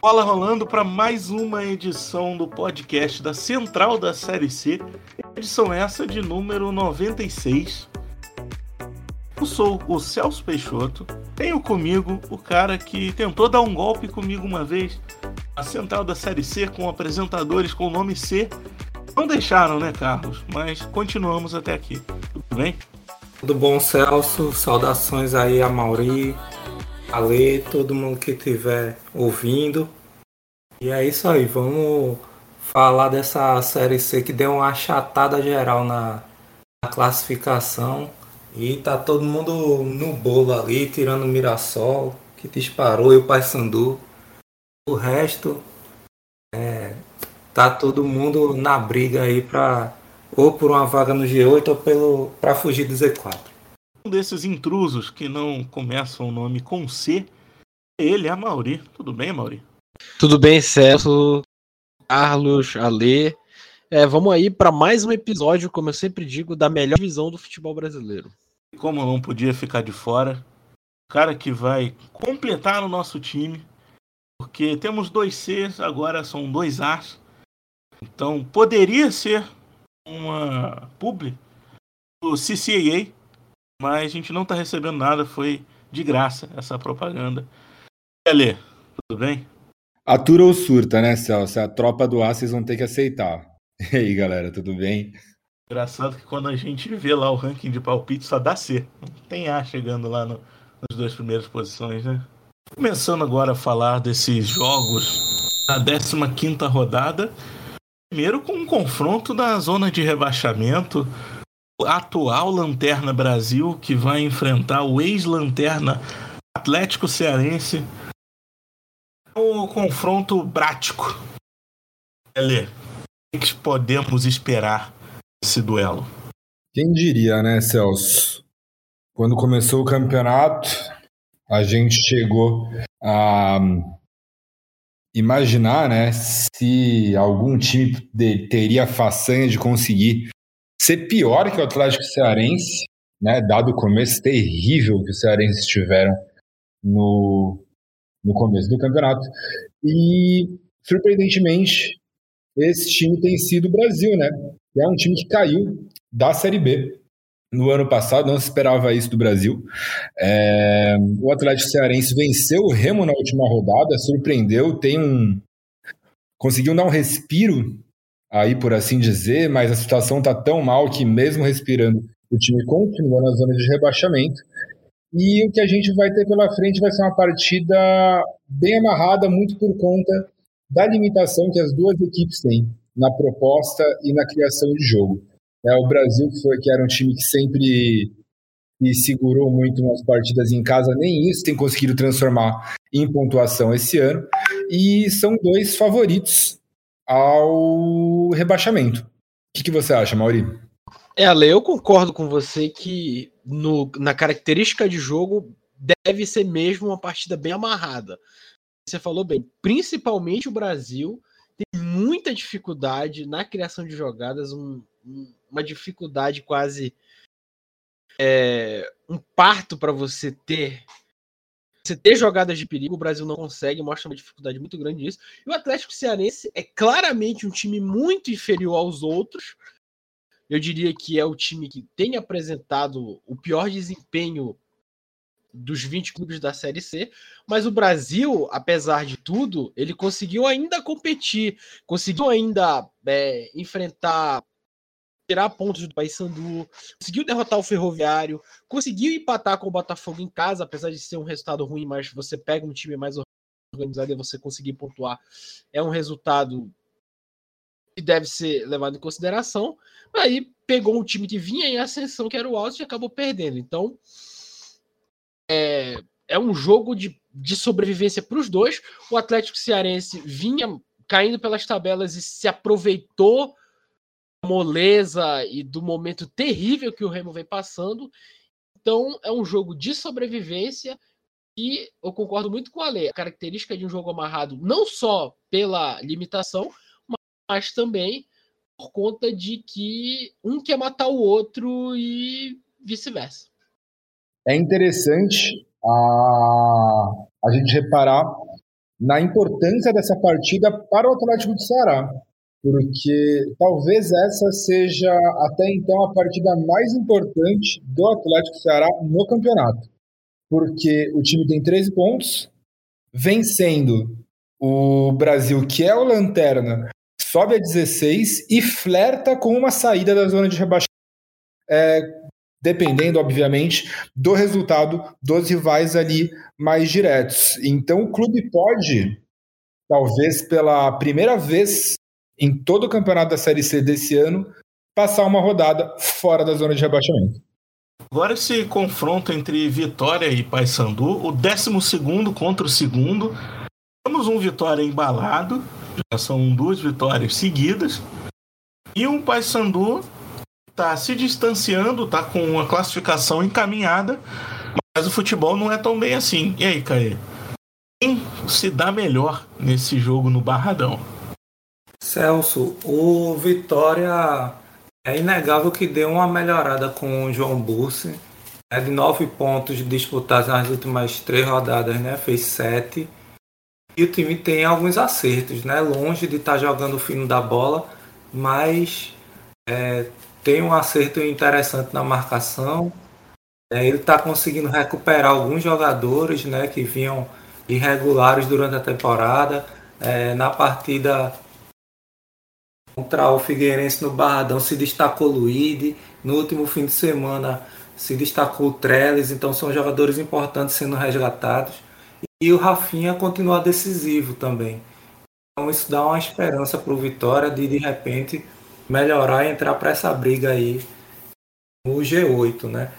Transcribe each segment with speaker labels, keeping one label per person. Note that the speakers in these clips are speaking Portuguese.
Speaker 1: Bola rolando para mais uma edição do podcast da Central da Série C. Edição essa de número 96. Eu sou o Celso Peixoto. Tenho comigo o cara que tentou dar um golpe comigo uma vez. A Central da Série C com apresentadores com o nome C. Não deixaram, né, Carlos? Mas continuamos até aqui. Tudo bem?
Speaker 2: Tudo bom, Celso? Saudações aí a Mauri, Ale, todo mundo que estiver ouvindo. E é isso aí, vamos falar dessa série C que deu uma achatada geral na, na classificação. E tá todo mundo no bolo ali, tirando o Mirassol, que disparou, e o Paysandu. O resto, é, tá todo mundo na briga aí pra, ou por uma vaga no G8 ou pelo, pra fugir do Z4
Speaker 1: um desses intrusos que não começam o nome com C, ele é a Mauri. Tudo bem, Mauri?
Speaker 3: Tudo bem, Celso, Carlos, Alê. É, vamos aí para mais um episódio, como eu sempre digo, da melhor visão do futebol brasileiro.
Speaker 1: Como não podia ficar de fora, o cara que vai completar o nosso time, porque temos dois Cs, agora são dois As. Então poderia ser uma publi do CCAA, mas a gente não está recebendo nada, foi de graça essa propaganda. Alê, tudo bem?
Speaker 4: Atura ou surta, né, Celso? A tropa do ar vocês vão ter que aceitar. E aí, galera, tudo bem?
Speaker 1: Engraçado que quando a gente vê lá o ranking de palpite só dá C. Não tem A chegando lá no, nas duas primeiras posições, né? Começando agora a falar desses jogos da 15 rodada. Primeiro com um confronto da zona de rebaixamento atual Lanterna Brasil que vai enfrentar o ex-Lanterna Atlético Cearense. Um confronto prático. Ele, o que podemos esperar desse duelo?
Speaker 4: Quem diria, né, Celso? Quando começou o campeonato, a gente chegou a imaginar, né, se algum time teria façanha de conseguir ser pior que o Atlético Cearense, né, dado o começo terrível que os Cearenses tiveram no, no começo do campeonato. E, surpreendentemente, esse time tem sido o Brasil, né? É um time que caiu da Série B. No ano passado, não se esperava isso do Brasil. É, o Atlético Cearense venceu o Remo na última rodada, surpreendeu, tem um. Conseguiu dar um respiro aí, por assim dizer, mas a situação está tão mal que, mesmo respirando, o time continua na zona de rebaixamento. E o que a gente vai ter pela frente vai ser uma partida bem amarrada, muito por conta da limitação que as duas equipes têm na proposta e na criação de jogo. É, o Brasil, que, foi, que era um time que sempre se segurou muito nas partidas em casa, nem isso tem conseguido transformar em pontuação esse ano. E são dois favoritos ao rebaixamento. O que, que você acha, Mauri?
Speaker 3: É, Ale, eu concordo com você que no, na característica de jogo deve ser mesmo uma partida bem amarrada. Você falou bem, principalmente o Brasil tem muita dificuldade na criação de jogadas, um, um, uma dificuldade quase é, um parto para você ter você ter jogadas de perigo, o Brasil não consegue, mostra uma dificuldade muito grande nisso. E o Atlético Cearense é claramente um time muito inferior aos outros. Eu diria que é o time que tem apresentado o pior desempenho dos 20 clubes da Série C, mas o Brasil, apesar de tudo, ele conseguiu ainda competir, conseguiu ainda é, enfrentar tirar pontos do Paysandu, conseguiu derrotar o Ferroviário, conseguiu empatar com o Botafogo em casa, apesar de ser um resultado ruim, mas você pega um time mais organizado e você conseguir pontuar, é um resultado que deve ser levado em consideração. Aí pegou um time que vinha em ascensão, que era o Alto, e acabou perdendo. Então, é, é um jogo de, de sobrevivência para os dois. O Atlético Cearense vinha caindo pelas tabelas e se aproveitou moleza e do momento terrível que o Remo vem passando. Então, é um jogo de sobrevivência e eu concordo muito com a lei. A característica de um jogo amarrado, não só pela limitação, mas também por conta de que um quer matar o outro e vice-versa.
Speaker 4: É interessante a, a gente reparar na importância dessa partida para o Atlético do Ceará, porque talvez essa seja até então a partida mais importante do Atlético Ceará no campeonato, porque o time tem 13 pontos, vencendo o Brasil, que é o lanterna, sobe a 16 e flerta com uma saída da zona de rebaixamento. É, dependendo, obviamente, do resultado dos rivais ali mais diretos. Então, o clube pode, talvez pela primeira vez em todo o campeonato da Série C desse ano, passar uma rodada fora da zona de rebaixamento.
Speaker 1: Agora esse confronto entre Vitória e Paysandu, o 12 contra o segundo. Temos um Vitória embalado, já são duas vitórias seguidas. E um Paysandu está se distanciando, está com a classificação encaminhada, mas o futebol não é tão bem assim. E aí, Caê? Quem se dá melhor nesse jogo no Barradão?
Speaker 2: Celso, o Vitória é inegável que deu uma melhorada com o João Bursi. É de nove pontos disputados nas últimas três rodadas, né? Fez sete. E o time tem alguns acertos, né? Longe de estar tá jogando o fino da bola, mas é, tem um acerto interessante na marcação. É, ele está conseguindo recuperar alguns jogadores né, que vinham irregulares durante a temporada. É, na partida contra o Figueirense no Barradão se destacou o Luide. No último fim de semana se destacou o Trellis. Então são jogadores importantes sendo resgatados. E o Rafinha continua decisivo também. Então isso dá uma esperança para o Vitória de de repente melhorar e entrar para essa briga aí no G8, né?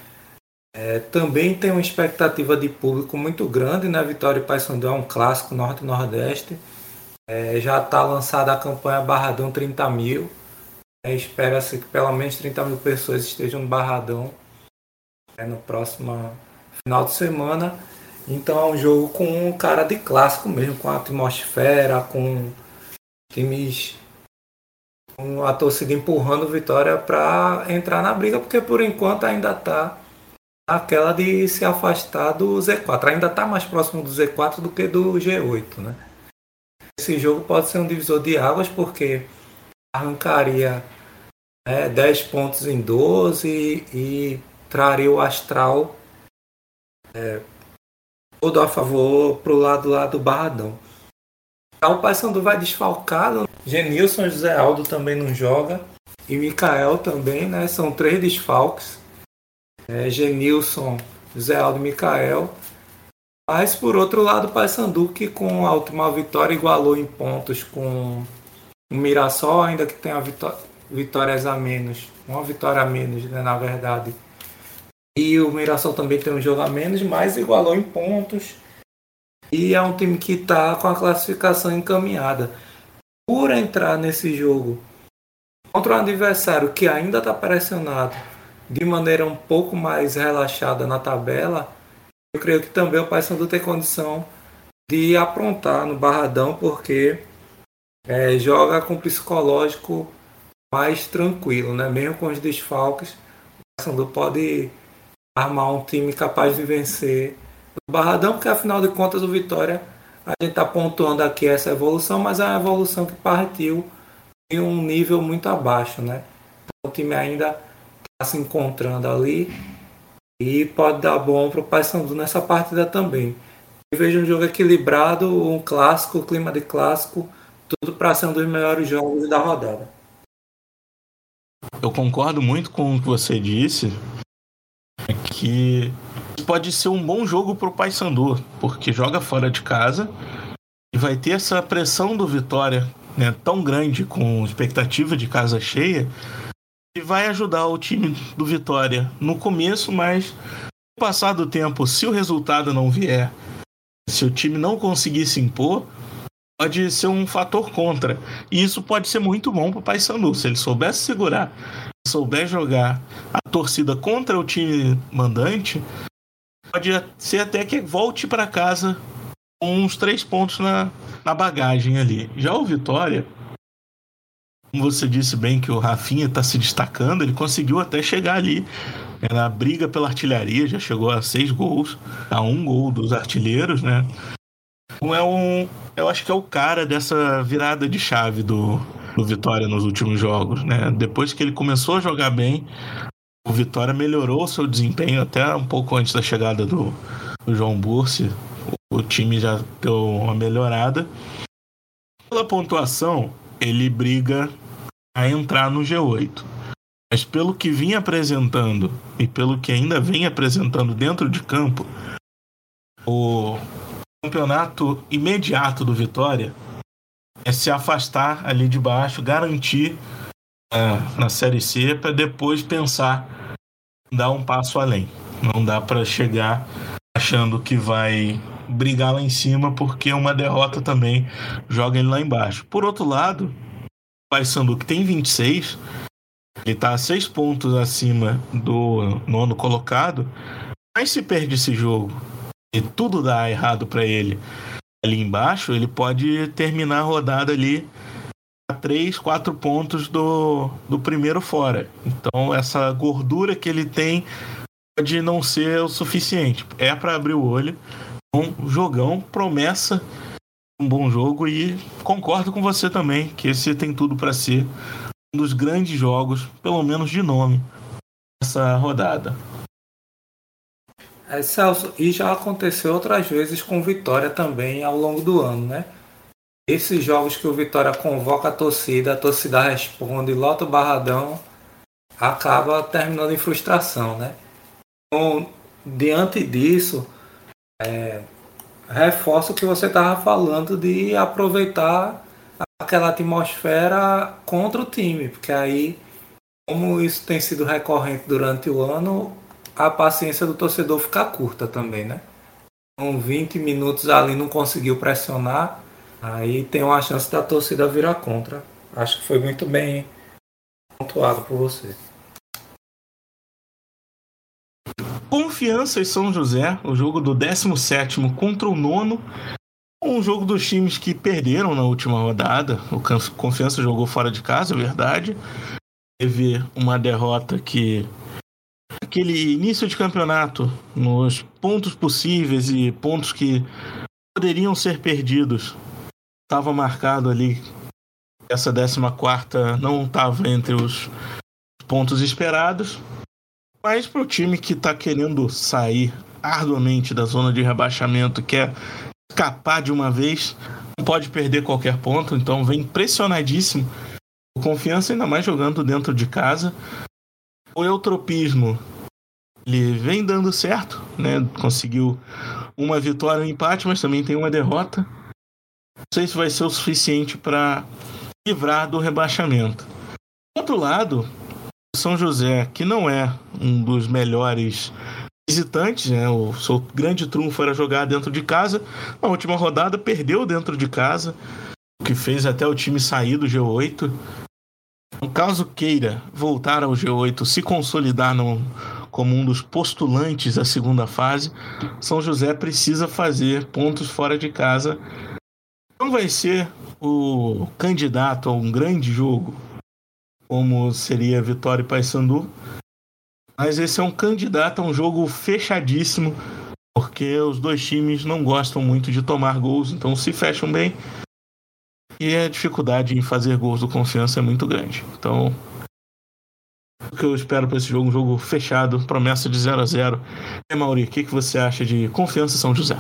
Speaker 2: É, também tem uma expectativa de público muito grande, né? Vitória e Paysandu é um clássico norte-nordeste. É, já está lançada a campanha Barradão 30 mil. É, Espera-se que pelo menos 30 mil pessoas estejam no Barradão é, no próximo final de semana. Então é um jogo com um cara de clássico mesmo, com a atmosfera, com times com a torcida empurrando Vitória para entrar na briga, porque por enquanto ainda está aquela de se afastar do Z4. Ainda está mais próximo do Z4 do que do G8, né? Esse jogo pode ser um divisor de águas porque arrancaria né, 10 pontos em 12 e traria o Astral é, todo a favor pro lado lá do Barradão. O Paysandu vai desfalcado. Genilson e José Aldo também não joga. E Mikael também, né? São três desfalques. É, Genilson, José Aldo e Mikael. Mas por outro lado, o Paysandu que com a última vitória igualou em pontos com o Mirassol, ainda que tenha vitórias a menos. Uma vitória a menos, né, na verdade. E o Mirassol também tem um jogo a menos, mas igualou em pontos. E é um time que está com a classificação encaminhada. Por entrar nesse jogo contra um adversário que ainda está pressionado de maneira um pouco mais relaxada na tabela, eu creio que também o Paysandu tem condição de aprontar no Barradão, porque é, joga com psicológico mais tranquilo, né? mesmo com os desfalques. O Paysandu pode armar um time capaz de vencer o Barradão, porque afinal de contas o Vitória, a gente está pontuando aqui essa evolução, mas é uma evolução que partiu em um nível muito abaixo, né? Então, o time ainda está se encontrando ali e pode dar bom para o Paysandu nessa partida também. Eu vejo um jogo equilibrado, um clássico, clima de clássico, tudo para ser um dos melhores jogos da rodada.
Speaker 1: Eu concordo muito com o que você disse que pode ser um bom jogo para o Paysandu, porque joga fora de casa e vai ter essa pressão do Vitória né, tão grande com expectativa de casa cheia e vai ajudar o time do Vitória no começo, mas no passar do tempo, se o resultado não vier, se o time não conseguir se impor, pode ser um fator contra. E isso pode ser muito bom para o Paysandu, se ele soubesse segurar souber jogar a torcida contra o time mandante, pode ser até que volte para casa com uns três pontos na, na bagagem ali. Já o Vitória, como você disse bem que o Rafinha está se destacando, ele conseguiu até chegar ali né, na briga pela artilharia, já chegou a seis gols, a um gol dos artilheiros, né? Não é um. Eu acho que é o cara dessa virada de chave do, do Vitória nos últimos jogos, né? Depois que ele começou a jogar bem, o Vitória melhorou seu desempenho até um pouco antes da chegada do, do João Bursi. O time já deu uma melhorada. Pela pontuação, ele briga a entrar no G8. Mas pelo que vinha apresentando e pelo que ainda vem apresentando dentro de campo, o campeonato imediato do Vitória é se afastar ali de baixo, garantir uh, na Série C para depois pensar dar um passo além. Não dá para chegar achando que vai brigar lá em cima, porque uma derrota também joga ele lá embaixo. Por outro lado, o Paysandu que tem 26, ele está 6 pontos acima do nono colocado, mas se perde esse jogo e tudo dá errado para ele ali embaixo, ele pode terminar a rodada ali a 3, 4 pontos do, do primeiro fora. Então, essa gordura que ele tem pode não ser o suficiente. É para abrir o olho. Um jogão, promessa, um bom jogo e concordo com você também que esse tem tudo para ser um dos grandes jogos, pelo menos de nome, essa rodada.
Speaker 2: É, Celso, e já aconteceu outras vezes com Vitória também ao longo do ano, né? Esses jogos que o Vitória convoca a torcida, a torcida responde, lota o barradão, acaba terminando em frustração, né? Então, diante disso, é, reforço o que você estava falando de aproveitar aquela atmosfera contra o time, porque aí, como isso tem sido recorrente durante o ano, a paciência do torcedor fica curta também, né? Com 20 minutos ali não conseguiu pressionar, aí tem uma chance da torcida virar contra. Acho que foi muito bem pontuado por você.
Speaker 1: Confiança em São José, o jogo do 17 contra o nono. Um jogo dos times que perderam na última rodada. O Confiança jogou fora de casa, é verdade. Teve uma derrota que. Aquele início de campeonato, nos pontos possíveis e pontos que poderiam ser perdidos, estava marcado ali. Essa 14 não estava entre os pontos esperados. Mas para o time que está querendo sair arduamente da zona de rebaixamento, quer escapar de uma vez, não pode perder qualquer ponto, então vem pressionadíssimo. Confiança ainda mais jogando dentro de casa. O eutropismo ele vem dando certo, né? Conseguiu uma vitória um empate, mas também tem uma derrota. Não sei se vai ser o suficiente para livrar do rebaixamento. Do outro lado, são José, que não é um dos melhores visitantes, né? O seu grande trunfo era jogar dentro de casa. Na última rodada perdeu dentro de casa, o que fez até o time sair do G8. No caso queira voltar ao G8, se consolidar no, como um dos postulantes à segunda fase, São José precisa fazer pontos fora de casa. Não vai ser o candidato a um grande jogo, como seria Vitória e Paysandu. Mas esse é um candidato a um jogo fechadíssimo, porque os dois times não gostam muito de tomar gols, então se fecham bem. E a dificuldade em fazer gols do confiança é muito grande. Então, o que eu espero para esse jogo, um jogo fechado, promessa de 0 a 0 E Mauri, o que, que você acha de confiança São José?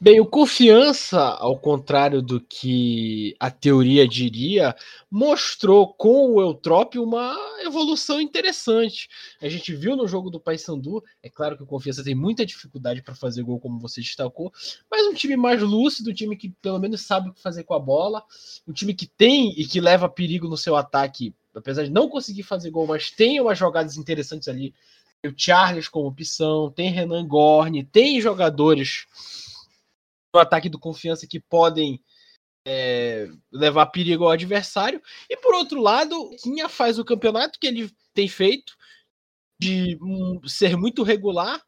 Speaker 3: Bem, o Confiança, ao contrário do que a teoria diria, mostrou com o Eutrop uma evolução interessante. A gente viu no jogo do Paysandu, é claro que o Confiança tem muita dificuldade para fazer gol, como você destacou, mas um time mais lúcido, um time que pelo menos sabe o que fazer com a bola, um time que tem e que leva perigo no seu ataque, apesar de não conseguir fazer gol, mas tem umas jogadas interessantes ali. Tem o Charles como opção, tem Renan Gorni, tem jogadores ataque do confiança que podem é, levar perigo ao adversário. E por outro lado, Quinha faz o campeonato que ele tem feito de um, ser muito regular.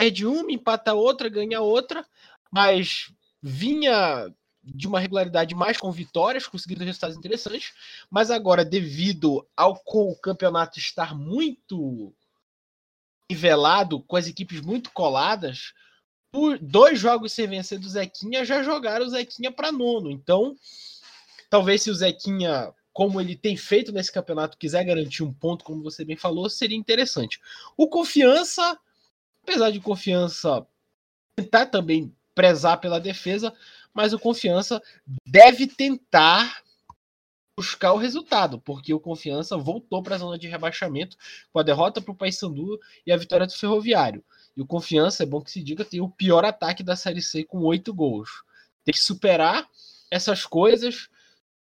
Speaker 3: É de uma, empata outra, ganha outra, mas vinha de uma regularidade mais com vitórias, conseguindo resultados interessantes, mas agora, devido ao campeonato estar muito nivelado, com as equipes muito coladas, dois jogos sem vencer do Zequinha já jogaram o Zequinha para nono. Então, talvez se o Zequinha, como ele tem feito nesse campeonato, quiser garantir um ponto, como você bem falou, seria interessante. O Confiança, apesar de Confiança tentar também prezar pela defesa, mas o Confiança deve tentar buscar o resultado, porque o Confiança voltou para a zona de rebaixamento com a derrota para o Paysandu e a vitória do Ferroviário. E o Confiança, é bom que se diga, tem o pior ataque da Série C com oito gols. Tem que superar essas coisas,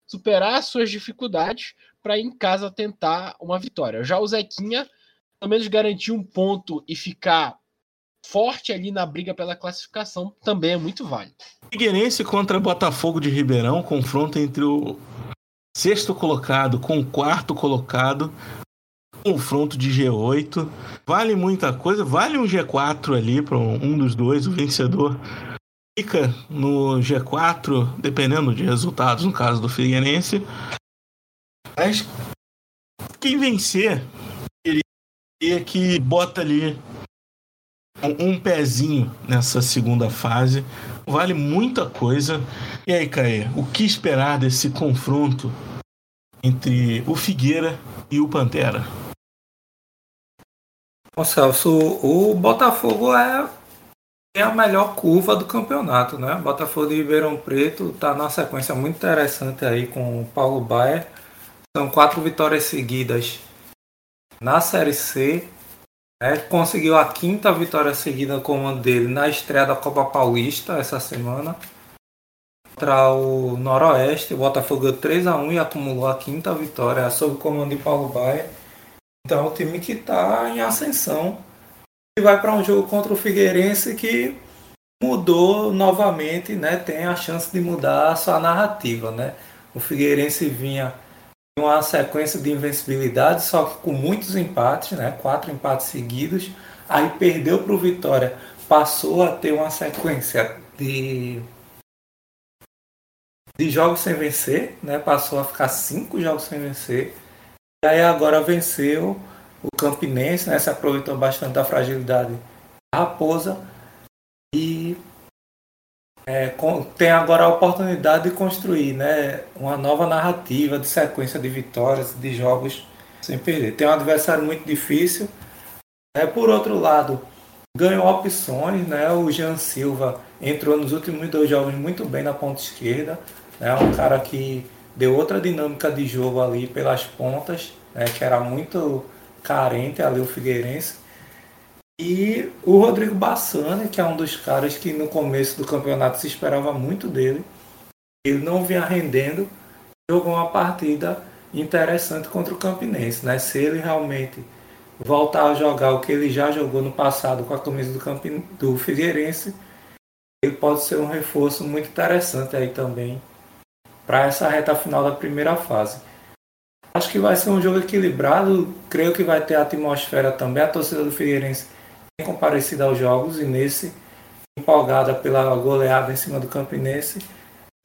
Speaker 3: superar as suas dificuldades para em casa tentar uma vitória. Já o Zequinha, pelo menos garantir um ponto e ficar forte ali na briga pela classificação também é muito válido.
Speaker 1: Figueirense contra Botafogo de Ribeirão, confronto entre o sexto colocado com o quarto colocado, confronto de G8. Vale muita coisa, vale um G4 ali para um dos dois, o vencedor fica no G4, dependendo de resultados, no caso do Figueirense. Mas quem vencer, queria que bota ali um pezinho nessa segunda fase. Vale muita coisa. E aí, Caê, o que esperar desse confronto entre o Figueira e o Pantera?
Speaker 2: Bom, Celso, o Botafogo é, é a melhor curva do campeonato, né? Botafogo de Ribeirão Preto está numa sequência muito interessante aí com o Paulo Baier. São quatro vitórias seguidas na Série C é, conseguiu a quinta vitória seguida comando dele na estreia da Copa Paulista essa semana. Contra o Noroeste, o Botafogo deu 3x1 e acumulou a quinta vitória sob o comando de Paulo Baia. Então é um time que está em ascensão. E vai para um jogo contra o Figueirense que mudou novamente, né? Tem a chance de mudar a sua narrativa, né? O Figueirense vinha uma sequência de invencibilidade, só que com muitos empates, né? quatro empates seguidos. Aí perdeu para o Vitória, passou a ter uma sequência de, de jogos sem vencer, né? passou a ficar cinco jogos sem vencer. E aí agora venceu o Campinense, né? se aproveitou bastante da fragilidade da Raposa e é, com, tem agora a oportunidade de construir né, uma nova narrativa de sequência de vitórias, de jogos sem perder. Tem um adversário muito difícil. É, por outro lado, ganhou opções. Né, o Jean Silva entrou nos últimos dois jogos muito bem na ponta esquerda. É né, um cara que deu outra dinâmica de jogo ali pelas pontas, né, que era muito carente ali o Figueirense. E o Rodrigo Bassani, que é um dos caras que no começo do campeonato se esperava muito dele, ele não vinha rendendo, jogou uma partida interessante contra o Campinense. Né? Se ele realmente voltar a jogar o que ele já jogou no passado com a camisa do, Campin... do Figueirense, ele pode ser um reforço muito interessante aí também para essa reta final da primeira fase. Acho que vai ser um jogo equilibrado, creio que vai ter atmosfera também. A torcida do Figueirense comparecida aos jogos e nesse empolgada pela goleada em cima do Campinense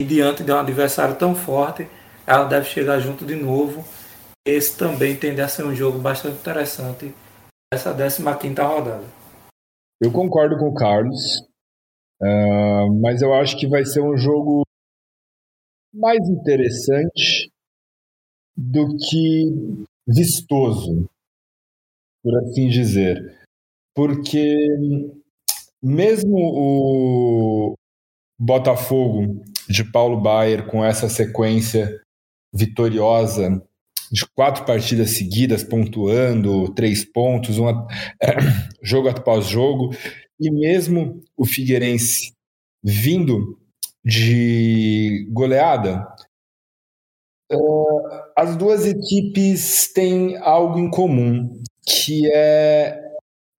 Speaker 2: e diante de um adversário tão forte, ela deve chegar junto de novo. Esse também tende a ser um jogo bastante interessante essa 15 rodada.
Speaker 4: Eu concordo com o Carlos, uh, mas eu acho que vai ser um jogo mais interessante do que vistoso, por assim dizer. Porque mesmo o Botafogo de Paulo Baier com essa sequência vitoriosa de quatro partidas seguidas, pontuando três pontos, uma, é, jogo após jogo, e mesmo o Figueirense vindo de goleada, uh, as duas equipes têm algo em comum, que é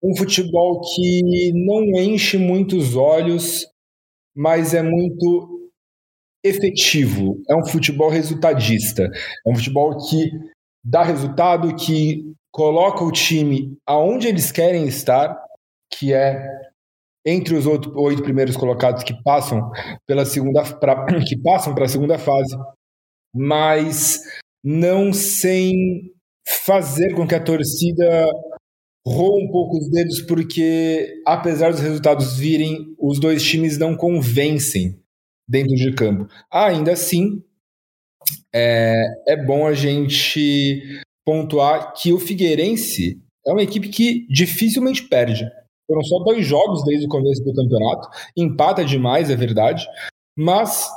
Speaker 4: um futebol que não enche muitos olhos, mas é muito efetivo. É um futebol resultadista. É um futebol que dá resultado, que coloca o time aonde eles querem estar, que é entre os oito primeiros colocados que passam pela segunda pra, que passam para a segunda fase, mas não sem fazer com que a torcida roa um pouco os dedos porque, apesar dos resultados virem, os dois times não convencem dentro de campo. Ainda assim, é, é bom a gente pontuar que o Figueirense é uma equipe que dificilmente perde. Foram só dois jogos desde o começo do campeonato, empata demais, é verdade, mas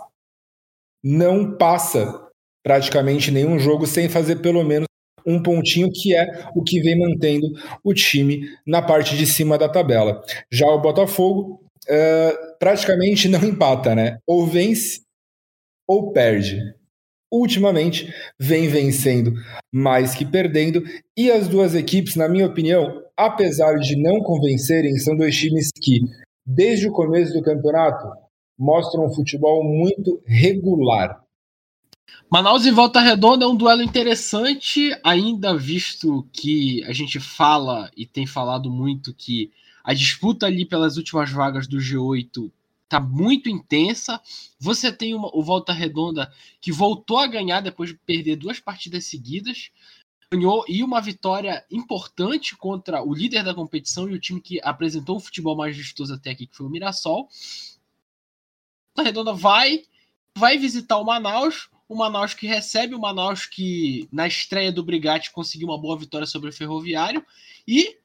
Speaker 4: não passa praticamente nenhum jogo sem fazer pelo menos um pontinho, que é o que vem mantendo o time na parte de cima da tabela. Já o Botafogo uh, praticamente não empata, né? Ou vence ou perde. Ultimamente vem vencendo mais que perdendo, e as duas equipes, na minha opinião, apesar de não convencerem, são dois times que, desde o começo do campeonato, mostram um futebol muito regular.
Speaker 3: Manaus e Volta Redonda é um duelo interessante, ainda visto que a gente fala e tem falado muito que a disputa ali pelas últimas vagas do G8 tá muito intensa. Você tem uma, o Volta Redonda que voltou a ganhar depois de perder duas partidas seguidas. Ganhou e uma vitória importante contra o líder da competição e o time que apresentou o futebol mais vistoso até aqui, que foi o Mirassol. Volta Redonda vai vai visitar o Manaus. O Manaus que recebe, o Manaus que na estreia do Brigatti conseguiu uma boa vitória sobre o Ferroviário. E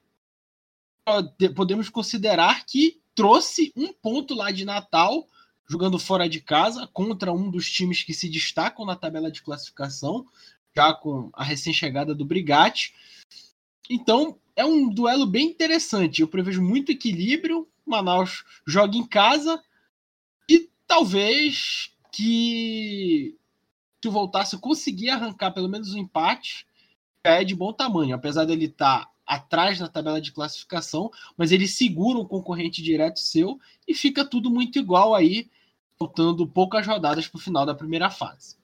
Speaker 3: podemos considerar que trouxe um ponto lá de Natal, jogando fora de casa, contra um dos times que se destacam na tabela de classificação, já com a recém-chegada do Brigatti. Então, é um duelo bem interessante. Eu prevejo muito equilíbrio. Manaus joga em casa e talvez que se voltasse conseguir arrancar pelo menos um empate, já é de bom tamanho. Apesar dele estar tá atrás na tabela de classificação, mas ele segura um concorrente direto seu e fica tudo muito igual aí, faltando poucas rodadas para o final da primeira fase.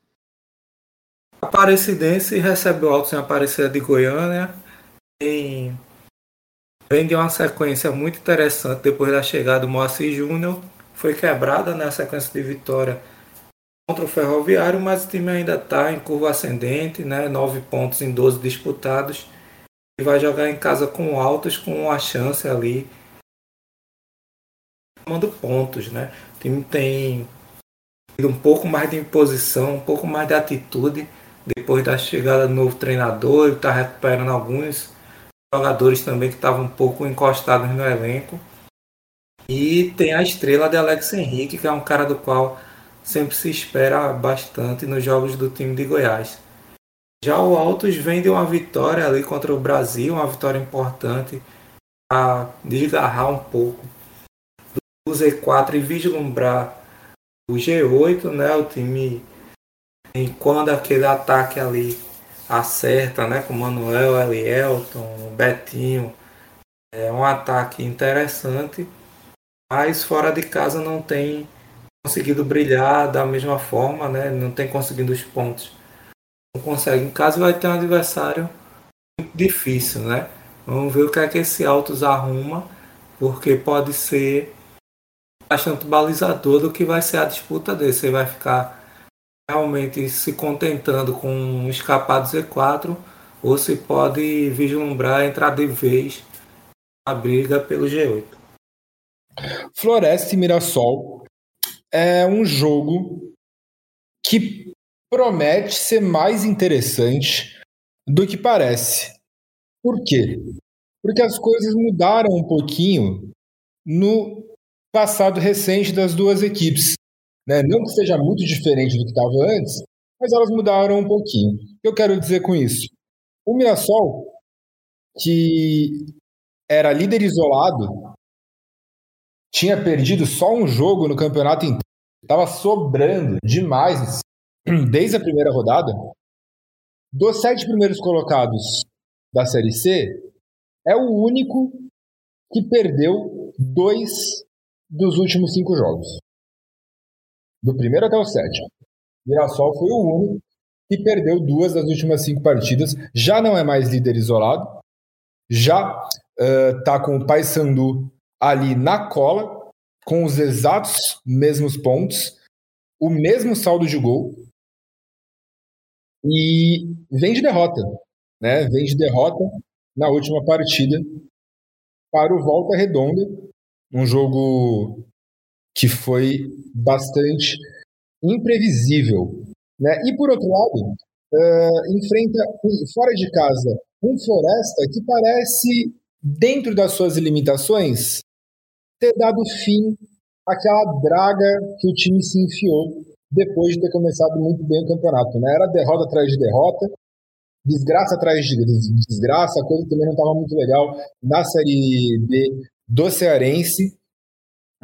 Speaker 2: Aparecidense recebe o alto sem Aparecida de Goiânia. Em... Vem de uma sequência muito interessante depois da chegada do Moacir Júnior. Foi quebrada na né, sequência de vitória contra o Ferroviário, mas o time ainda está em curva ascendente, né? 9 pontos em 12 disputados. E vai jogar em casa com altos, com a chance ali. Tomando pontos, né? O time tem um pouco mais de imposição, um pouco mais de atitude depois da chegada do novo treinador. Ele está recuperando alguns jogadores também que estavam um pouco encostados no elenco. E tem a estrela de Alex Henrique, que é um cara do qual sempre se espera bastante nos jogos do time de Goiás. Já o Altos vem de uma vitória ali contra o Brasil, uma vitória importante a desgarrar um pouco do Z4 e vislumbrar o G8, né? O time e quando aquele ataque ali acerta, né? Com Manuel, Elielton, Betinho, é um ataque interessante, mas fora de casa não tem conseguido brilhar da mesma forma, né? Não tem conseguido os pontos. Não consegue. Em casa vai ter um adversário muito difícil, né? Vamos ver o que é que esse Altos arruma, porque pode ser bastante balizador do que vai ser a disputa dele. Você vai ficar realmente se contentando com escapar do Z4 ou se pode vislumbrar entrar de vez na briga pelo G8.
Speaker 4: Floresta e Mirassol é um jogo que promete ser mais interessante do que parece. Por quê? Porque as coisas mudaram um pouquinho no passado recente das duas equipes. Né? Não que seja muito diferente do que estava antes, mas elas mudaram um pouquinho. O que eu quero dizer com isso? O Mirassol, que era líder isolado, tinha perdido só um jogo no campeonato inteiro, estava sobrando demais desde a primeira rodada. Dos sete primeiros colocados da Série C, é o único que perdeu dois dos últimos cinco jogos. Do primeiro até o sétimo. Mirassol foi o único que perdeu duas das últimas cinco partidas. Já não é mais líder isolado. Já está uh, com o Paysandu ali na cola com os exatos mesmos pontos, o mesmo saldo de gol e vem de derrota, né? Vem de derrota na última partida para o Volta Redonda, um jogo que foi bastante imprevisível. Né? E por outro lado, uh, enfrenta fora de casa um Floresta que parece, dentro das suas limitações, ter dado fim àquela draga que o time se enfiou depois de ter começado muito bem o campeonato. Né? Era derrota atrás de derrota, desgraça atrás de desgraça, a coisa também não estava muito legal na Série B do Cearense.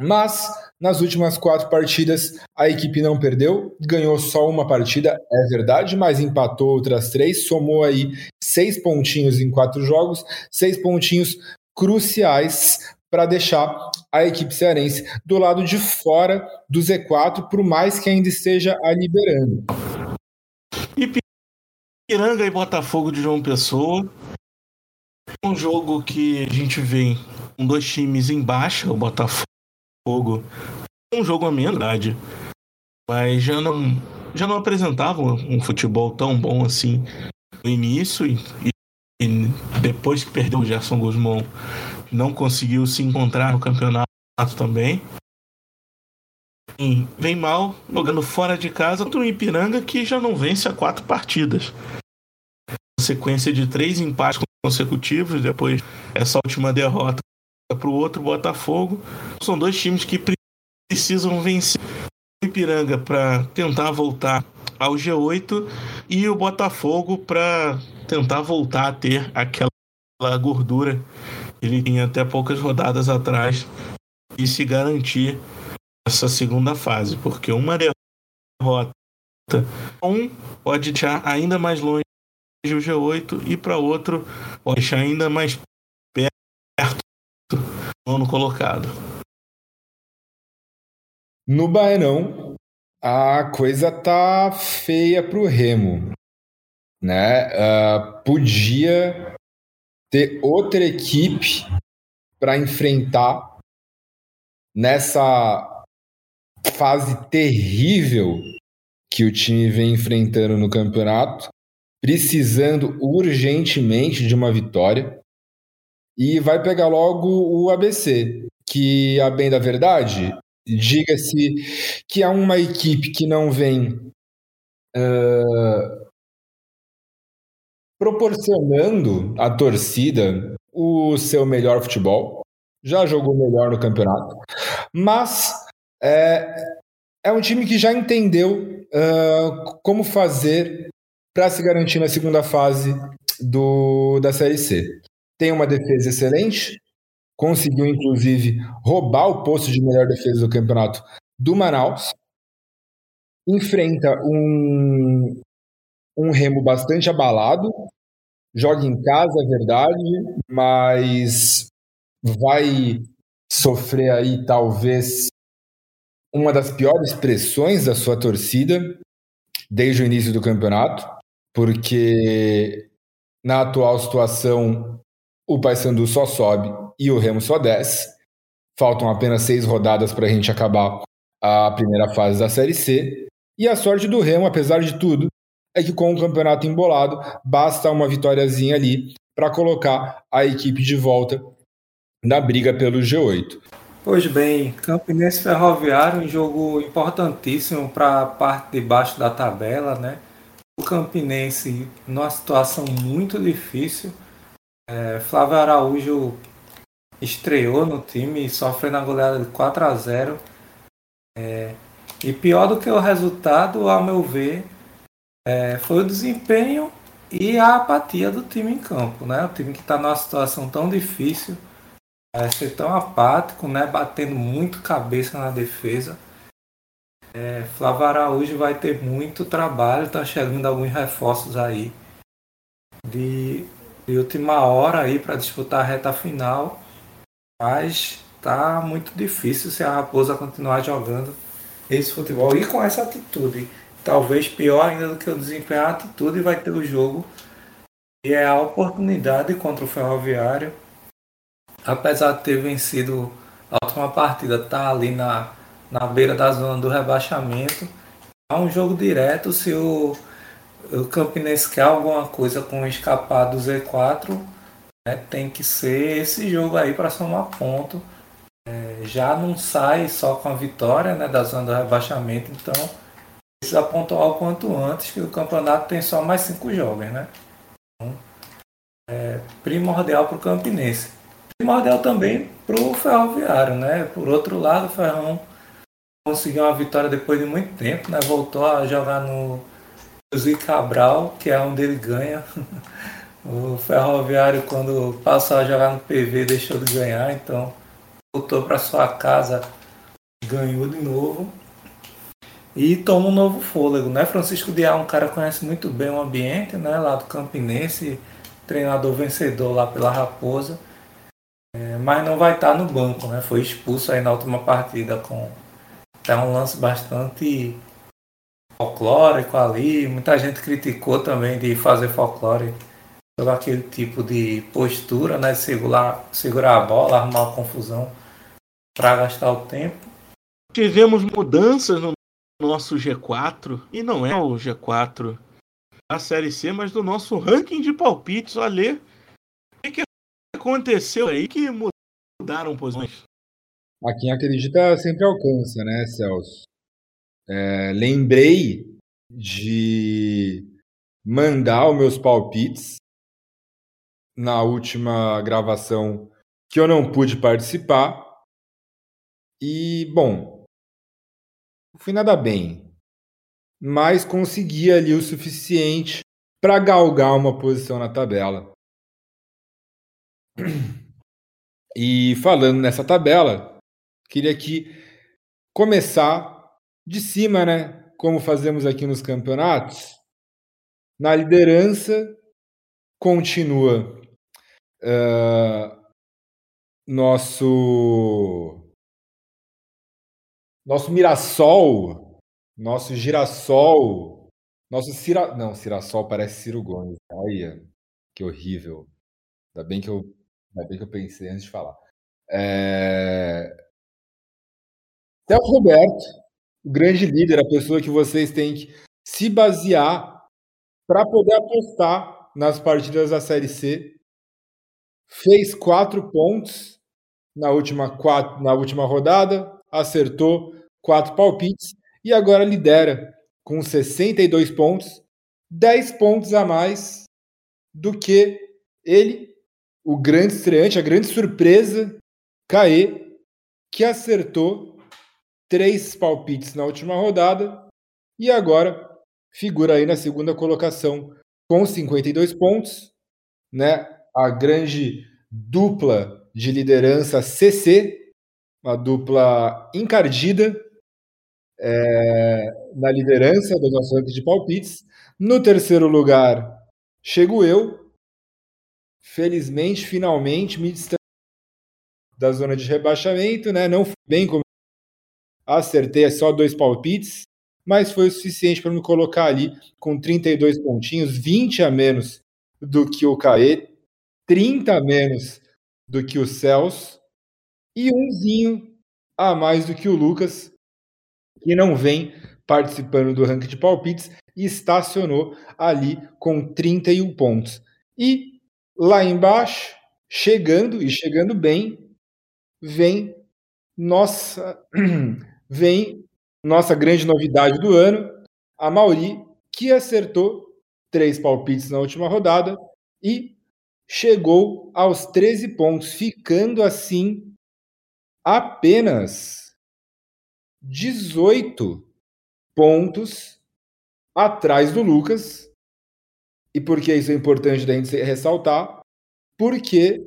Speaker 4: Mas nas últimas quatro partidas a equipe não perdeu, ganhou só uma partida, é verdade, mas empatou outras três, somou aí seis pontinhos em quatro jogos, seis pontinhos cruciais para deixar a equipe cearense do lado de fora do Z4, por mais que ainda esteja a liberando.
Speaker 1: Ipiranga e Botafogo de João Pessoa. Um jogo que a gente vê com dois times em baixa, o Botafogo um jogo a menos, verdade, mas já não já não apresentava um futebol tão bom assim no início e, e depois que perdeu o Gerson Guzmão não conseguiu se encontrar no campeonato também. E vem mal jogando fora de casa contra o Ipiranga que já não vence há quatro partidas. Sequência de três empates consecutivos, depois essa última derrota para o outro Botafogo. São dois times que precisam vencer o Ipiranga para tentar voltar ao G8 e o Botafogo para tentar voltar a ter aquela gordura que ele tinha até poucas rodadas atrás e se garantir essa segunda fase, porque uma derrota um pode deixar ainda mais longe o G8 e para outro pode deixar ainda mais nono colocado.
Speaker 4: No Bairão, a coisa tá feia pro Remo, né? Uh, podia ter outra equipe para enfrentar nessa fase terrível que o time vem enfrentando no campeonato, precisando urgentemente de uma vitória e vai pegar logo o ABC, que, a bem da verdade, diga-se que há uma equipe que não vem uh, proporcionando à torcida o seu melhor futebol, já jogou melhor no campeonato, mas é, é um time que já entendeu uh, como fazer para se garantir na segunda fase do, da Série C tem uma defesa excelente, conseguiu inclusive roubar o posto de melhor defesa do campeonato do Manaus, enfrenta um, um Remo bastante abalado, joga em casa, é verdade, mas vai sofrer aí talvez uma das piores pressões da sua torcida desde o início do campeonato, porque na atual situação o Paysandu só sobe e o Remo só desce. Faltam apenas seis rodadas para a gente acabar a primeira fase da Série C. E a sorte do Remo, apesar de tudo, é que com o campeonato embolado, basta uma vitóriazinha ali para colocar a equipe de volta na briga pelo G8.
Speaker 2: Pois bem, Campinense Ferroviário, um jogo importantíssimo para a parte de baixo da tabela, né? O Campinense numa situação muito difícil, é, Flávio Araújo estreou no time sofrendo a goleada de 4 a 0 é, E pior do que o resultado, ao meu ver, é, foi o desempenho e a apatia do time em campo. Né? O time que está numa situação tão difícil, é, ser tão apático, né? batendo muito cabeça na defesa. É, Flávio Araújo vai ter muito trabalho, está chegando alguns reforços aí de de última hora aí para disputar a reta final, mas tá muito difícil se a Raposa continuar jogando esse futebol e com essa atitude. Talvez pior ainda do que o desempenho, a atitude vai ter o jogo e é a oportunidade contra o Ferroviário. Apesar de ter vencido a última partida, tá ali na, na beira da zona do rebaixamento. É um jogo direto se o o Campinense quer alguma coisa com escapar do Z4, né, tem que ser esse jogo aí para somar ponto. É, já não sai só com a vitória né, da zona do rebaixamento, então precisa pontuar o quanto antes, que o campeonato tem só mais cinco jogos, né? Então, é primordial para o Campinense. Primordial também para o Ferroviário, né? Por outro lado, o Ferrão conseguiu uma vitória depois de muito tempo, né? Voltou a jogar no José Cabral, que é onde ele ganha. O Ferroviário, quando passou a jogar no PV, deixou de ganhar, então voltou para sua casa, ganhou de novo e toma um novo fôlego, né? Francisco Diá, um cara que conhece muito bem o ambiente, né? Lá do Campinense, treinador vencedor lá pela Raposa, é, mas não vai estar no banco, né? Foi expulso aí na última partida com até um lance bastante folclórico ali. Muita gente criticou também de fazer folclore pelo aquele tipo de postura, né? Segurar, segurar a bola, arrumar uma confusão para gastar o tempo.
Speaker 1: Tivemos mudanças no nosso G4, e não é o G4 da Série C, mas do nosso ranking de palpites. Olha, o que, que aconteceu aí que mudaram posições?
Speaker 4: A quem acredita sempre alcança, né, Celso? É, lembrei de mandar os meus palpites na última gravação que eu não pude participar. E, bom, fui nada bem, mas consegui ali o suficiente para galgar uma posição na tabela. E falando nessa tabela, queria aqui começar de cima, né? Como fazemos aqui nos campeonatos. Na liderança continua uh, nosso nosso Mirassol, nosso Girassol, nosso Cira... Não, Cirassol parece Ciro Gomes. Olha, que horrível. Ainda bem que eu, ainda bem que eu pensei antes de falar. É... Celso Roberto, o grande líder, a pessoa que vocês têm que se basear para poder apostar nas partidas da Série C. Fez quatro pontos na última, quatro, na última rodada, acertou quatro palpites e agora lidera com 62 pontos, 10 pontos a mais do que ele, o grande estreante, a grande surpresa, Caê, que acertou três palpites na última rodada e agora figura aí na segunda colocação com 52 pontos, né? a grande dupla de liderança CC, uma dupla encardida é, na liderança do nosso ranking de palpites. No terceiro lugar, chego eu. Felizmente, finalmente, me distanciei da zona de rebaixamento, né? Não fui bem como acertei só dois palpites, mas foi o suficiente para me colocar ali com 32 pontinhos, 20 a menos do que o Caê, 30 a menos do que o Celso e umzinho a mais do que o Lucas, que não vem participando do ranking de palpites e estacionou ali com 31 pontos. E lá embaixo, chegando e chegando bem, vem nossa vem nossa grande novidade do ano, a Mauri, que acertou três palpites na última rodada e chegou aos 13 pontos, ficando assim apenas 18 pontos atrás do Lucas. E por que isso é importante da gente ressaltar? Porque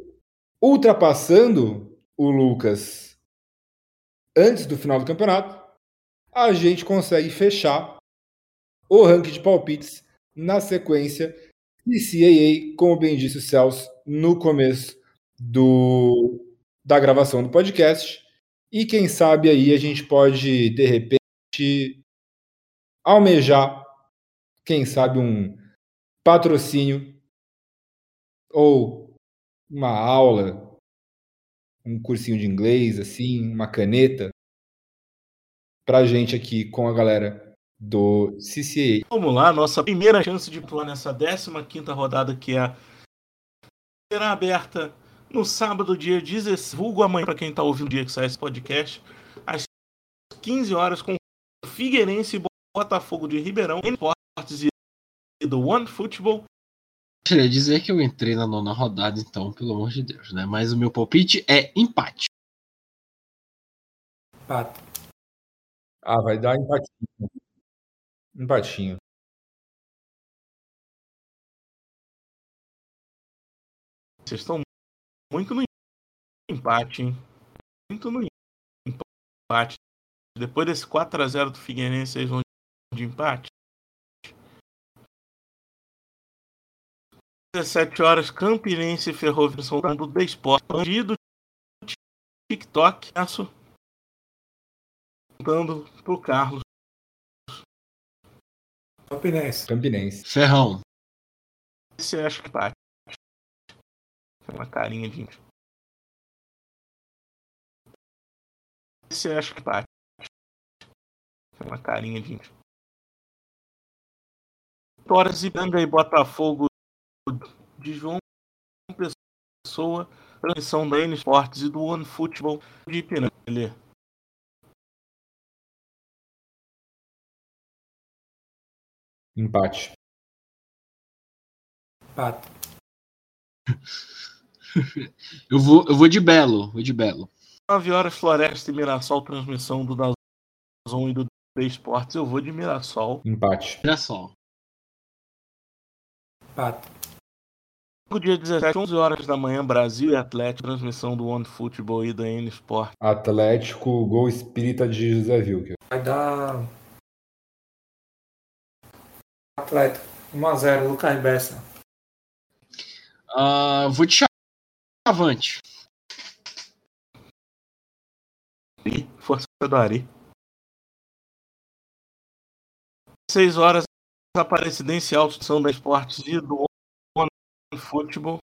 Speaker 4: ultrapassando o Lucas antes do final do campeonato, a gente consegue fechar o ranking de palpites na sequência CAA, como bem disse o Celso no começo do, da gravação do podcast. E quem sabe aí a gente pode, de repente, almejar, quem sabe, um patrocínio ou uma aula, um cursinho de inglês, assim, uma caneta, pra gente aqui com a galera do CCA.
Speaker 1: Vamos lá, nossa primeira chance de pular nessa 15 rodada, que é será aberta no sábado, dia 16, vulgo amanhã, para quem está ouvindo o dia que sai esse podcast, às 15 horas, com Figueirense e Botafogo de Ribeirão, Esportes e do One Football.
Speaker 3: Queria dizer que eu entrei na nona rodada, então, pelo amor de Deus, né? Mas o meu palpite é empate.
Speaker 2: Empate.
Speaker 4: Ah, vai dar empatinho. Empatinho.
Speaker 1: Vocês estão muito no empate, hein? Muito no empate. Depois desse 4x0 do Figueirense, vocês vão de empate? 17 horas, Campinense e Ferroviário São Paulo do Desporto. Bandido TikTok. Aço. Dando pro Carlos.
Speaker 2: Campinense.
Speaker 4: Campinense.
Speaker 3: Ferrão.
Speaker 1: Esse acho que. Tem uma carinha de. Esse acho que. Tem uma carinha de. Vitórias e Ganga e Botafogo de João Pessoa, transmissão da N Sports e do One Football de Ipiranga.
Speaker 4: Empate.
Speaker 2: Empate.
Speaker 3: Eu vou, eu vou de Belo. Vou de Belo.
Speaker 1: 9 horas, Floresta e Mirassol, transmissão do Dazon e do Esportes. Eu vou de Mirassol.
Speaker 4: Empate.
Speaker 3: Só.
Speaker 2: Empate.
Speaker 1: Dia 17, 11 horas da manhã, Brasil e Atlético, transmissão do One Football e da N Sport.
Speaker 4: Atlético, gol espírita de José Wilker.
Speaker 2: Vai dar. Atlético. 1x0, Lucas Bessa.
Speaker 3: Ah, vou de Chavante.
Speaker 1: E Força do Ari. 6 horas, Aparecidense e Autoção da Esportes e do Football.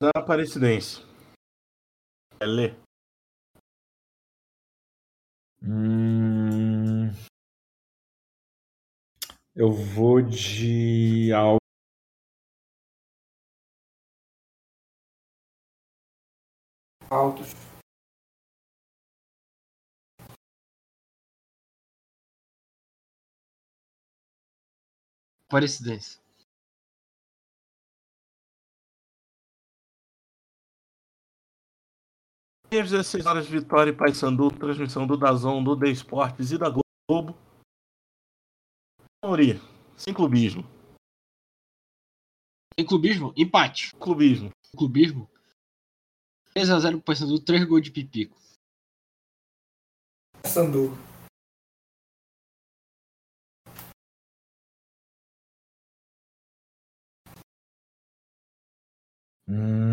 Speaker 1: Da Aparecidense. Lê.
Speaker 4: Hum... Eu vou de Al-
Speaker 2: Altos.
Speaker 3: Aparecidense.
Speaker 1: Às 16 horas, Vitória e Paysandu, transmissão do Dazon, do The Esportes e da Globo. Mauri, sem clubismo.
Speaker 3: Em clubismo, empate.
Speaker 1: Clubismo.
Speaker 3: Clubismo. 3x0 pro Paysandu, 3 gols de pipico.
Speaker 2: Sandu.
Speaker 4: Hum...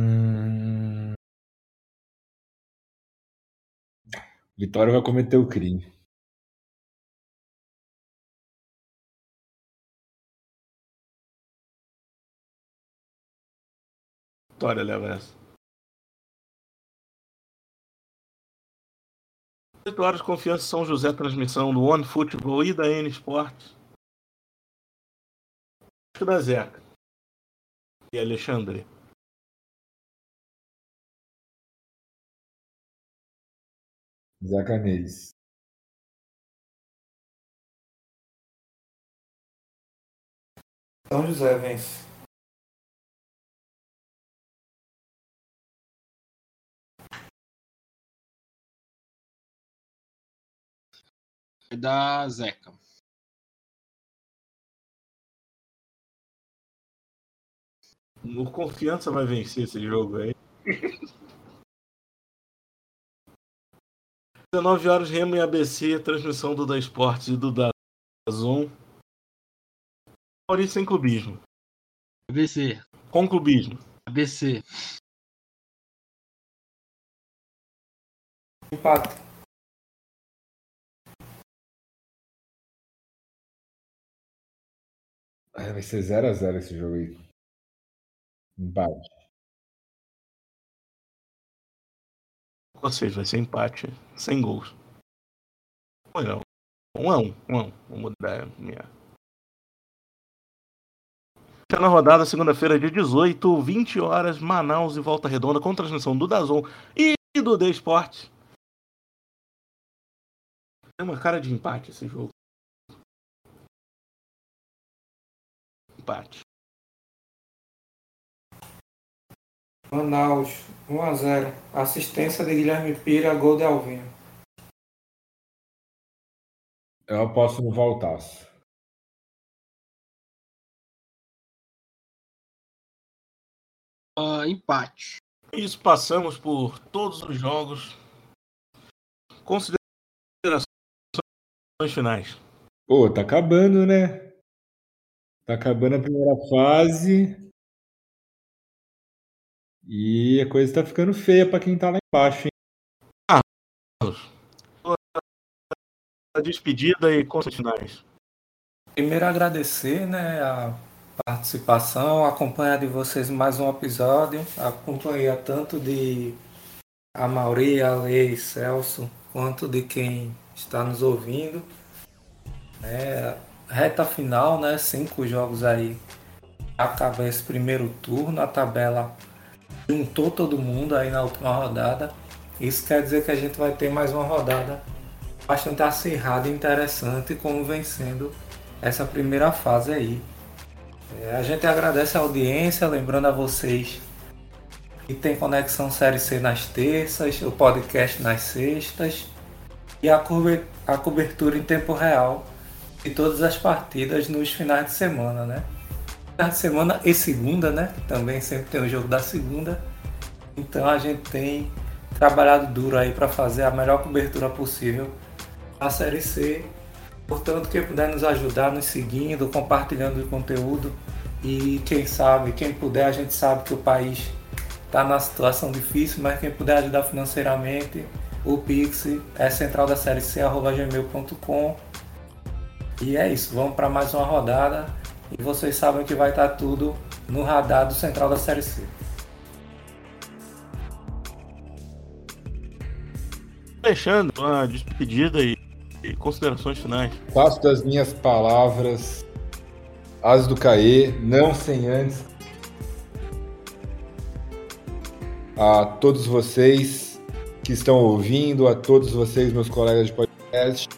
Speaker 4: Vitória vai cometer o crime.
Speaker 1: Vitória leva essa. 8 horas, Confiança São José, transmissão do One Football e da N Sports. Da Zeca. E Alexandre.
Speaker 4: Zeca Neves.
Speaker 2: São José vence.
Speaker 3: Vai dar Zeca.
Speaker 1: O Confiança vai vencer esse jogo aí. 19 horas, Remo e ABC, transmissão do Da Esportes e do da Zon. Maurício sem clubismo.
Speaker 3: ABC.
Speaker 1: Com clubismo.
Speaker 3: ABC.
Speaker 2: Empate.
Speaker 4: Vai ser 0x0 esse jogo aí. Empate.
Speaker 1: Ou seja, vai ser empate. Sem gols. Não. Um a um. Um a um. Vou mudar minha. Na rodada, segunda-feira, dia 18, 20 horas, Manaus e Volta Redonda, com transmissão do Dazon e do The Sport. Tem uma cara de empate esse jogo. Empate.
Speaker 2: Manaus, 1x0. Assistência de Guilherme Pira, gol de Alvinho.
Speaker 4: Eu aposto no Voltaço.
Speaker 3: Uh, empate.
Speaker 1: Isso, passamos por todos os jogos. Considerações finais.
Speaker 4: Pô, tá acabando, né? Tá acabando a primeira fase. E a coisa tá ficando feia pra quem tá lá embaixo, hein?
Speaker 1: A despedida e contas finais.
Speaker 2: Primeiro agradecer, né, a participação, a companhia de vocês em mais um episódio, a companhia tanto de a Mauri, a Lei, Celso, quanto de quem está nos ouvindo. É, reta final, né, cinco jogos aí. Acaba esse primeiro turno, a tabela juntou todo mundo aí na última rodada. Isso quer dizer que a gente vai ter mais uma rodada bastante acirrada e interessante, como vencendo essa primeira fase aí. É, a gente agradece a audiência, lembrando a vocês que tem Conexão Série C nas terças, o podcast nas sextas e a, a cobertura em tempo real de todas as partidas nos finais de semana, né? De semana e segunda, né? Também sempre tem o jogo da segunda. Então a gente tem trabalhado duro aí para fazer a melhor cobertura possível da Série C Portanto, quem puder nos ajudar, nos seguindo, compartilhando o conteúdo e quem sabe, quem puder, a gente sabe que o país está na situação difícil, mas quem puder ajudar financeiramente, o Pix é central da série C@gmail.com. E é isso, vamos para mais uma rodada e vocês sabem que vai estar tudo no radar do central da série C.
Speaker 1: Fechando a despedida e e considerações finais.
Speaker 4: Faço das minhas palavras as do Caê, não sem antes. A todos vocês que estão ouvindo, a todos vocês, meus colegas de podcast.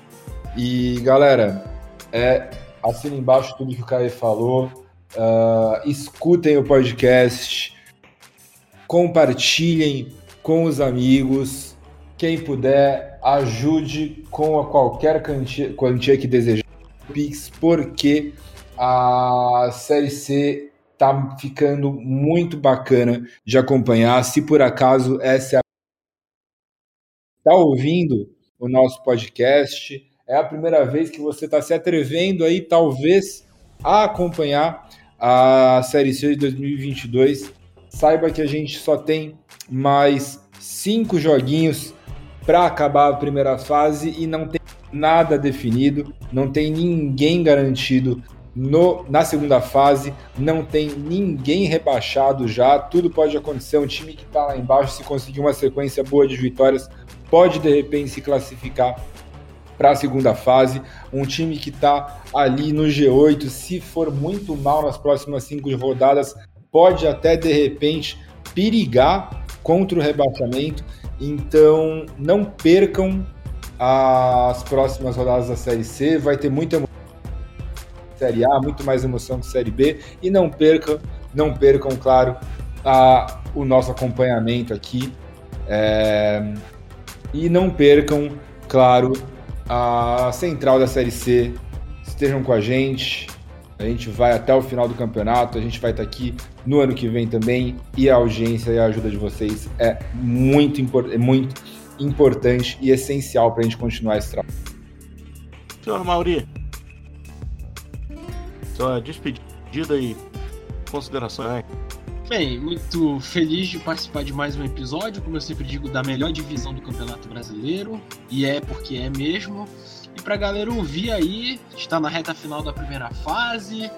Speaker 4: E galera, é, assina embaixo tudo que o Caê falou. Uh, escutem o podcast, compartilhem com os amigos. Quem puder, ajude com a qualquer quantia, quantia que desejar Pix, porque a Série C tá ficando muito bacana de acompanhar. Se por acaso essa é a... tá ouvindo o nosso podcast, é a primeira vez que você está se atrevendo aí, talvez, a acompanhar a Série C de 2022. Saiba que a gente só tem mais cinco joguinhos para acabar a primeira fase e não tem nada definido, não tem ninguém garantido no, na segunda fase, não tem ninguém rebaixado já, tudo pode acontecer. Um time que está lá embaixo, se conseguir uma sequência boa de vitórias, pode de repente se classificar para a segunda fase. Um time que está ali no G8, se for muito mal nas próximas cinco rodadas, pode até de repente perigar contra o rebaixamento. Então, não percam as próximas rodadas da Série C. Vai ter muita emoção Série A, muito mais emoção que Série B. E não percam, não percam, claro, a, o nosso acompanhamento aqui. É, e não percam, claro, a central da Série C. Estejam com a gente. A gente vai até o final do campeonato, a gente vai estar aqui no ano que vem também e a audiência e a ajuda de vocês é muito, import é muito importante e essencial para a gente continuar esse trabalho.
Speaker 1: Senhor Mauri, sua despedida e considerações.
Speaker 3: Bem, muito feliz de participar de mais um episódio, como eu sempre digo, da melhor divisão do Campeonato Brasileiro, e é porque é mesmo. E pra galera ouvir aí, está na reta final da primeira fase.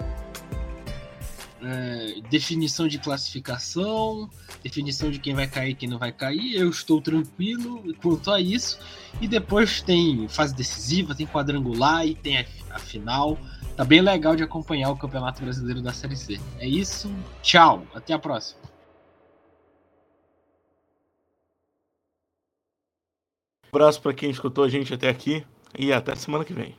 Speaker 3: é, definição de classificação, definição de quem vai cair e quem não vai cair. Eu estou tranquilo quanto a isso. E depois tem fase decisiva, tem quadrangular e tem a, a final. Tá bem legal de acompanhar o Campeonato Brasileiro da Série C. É isso. Tchau. Até a próxima.
Speaker 1: Um abraço para quem escutou a gente até aqui e até semana que vem.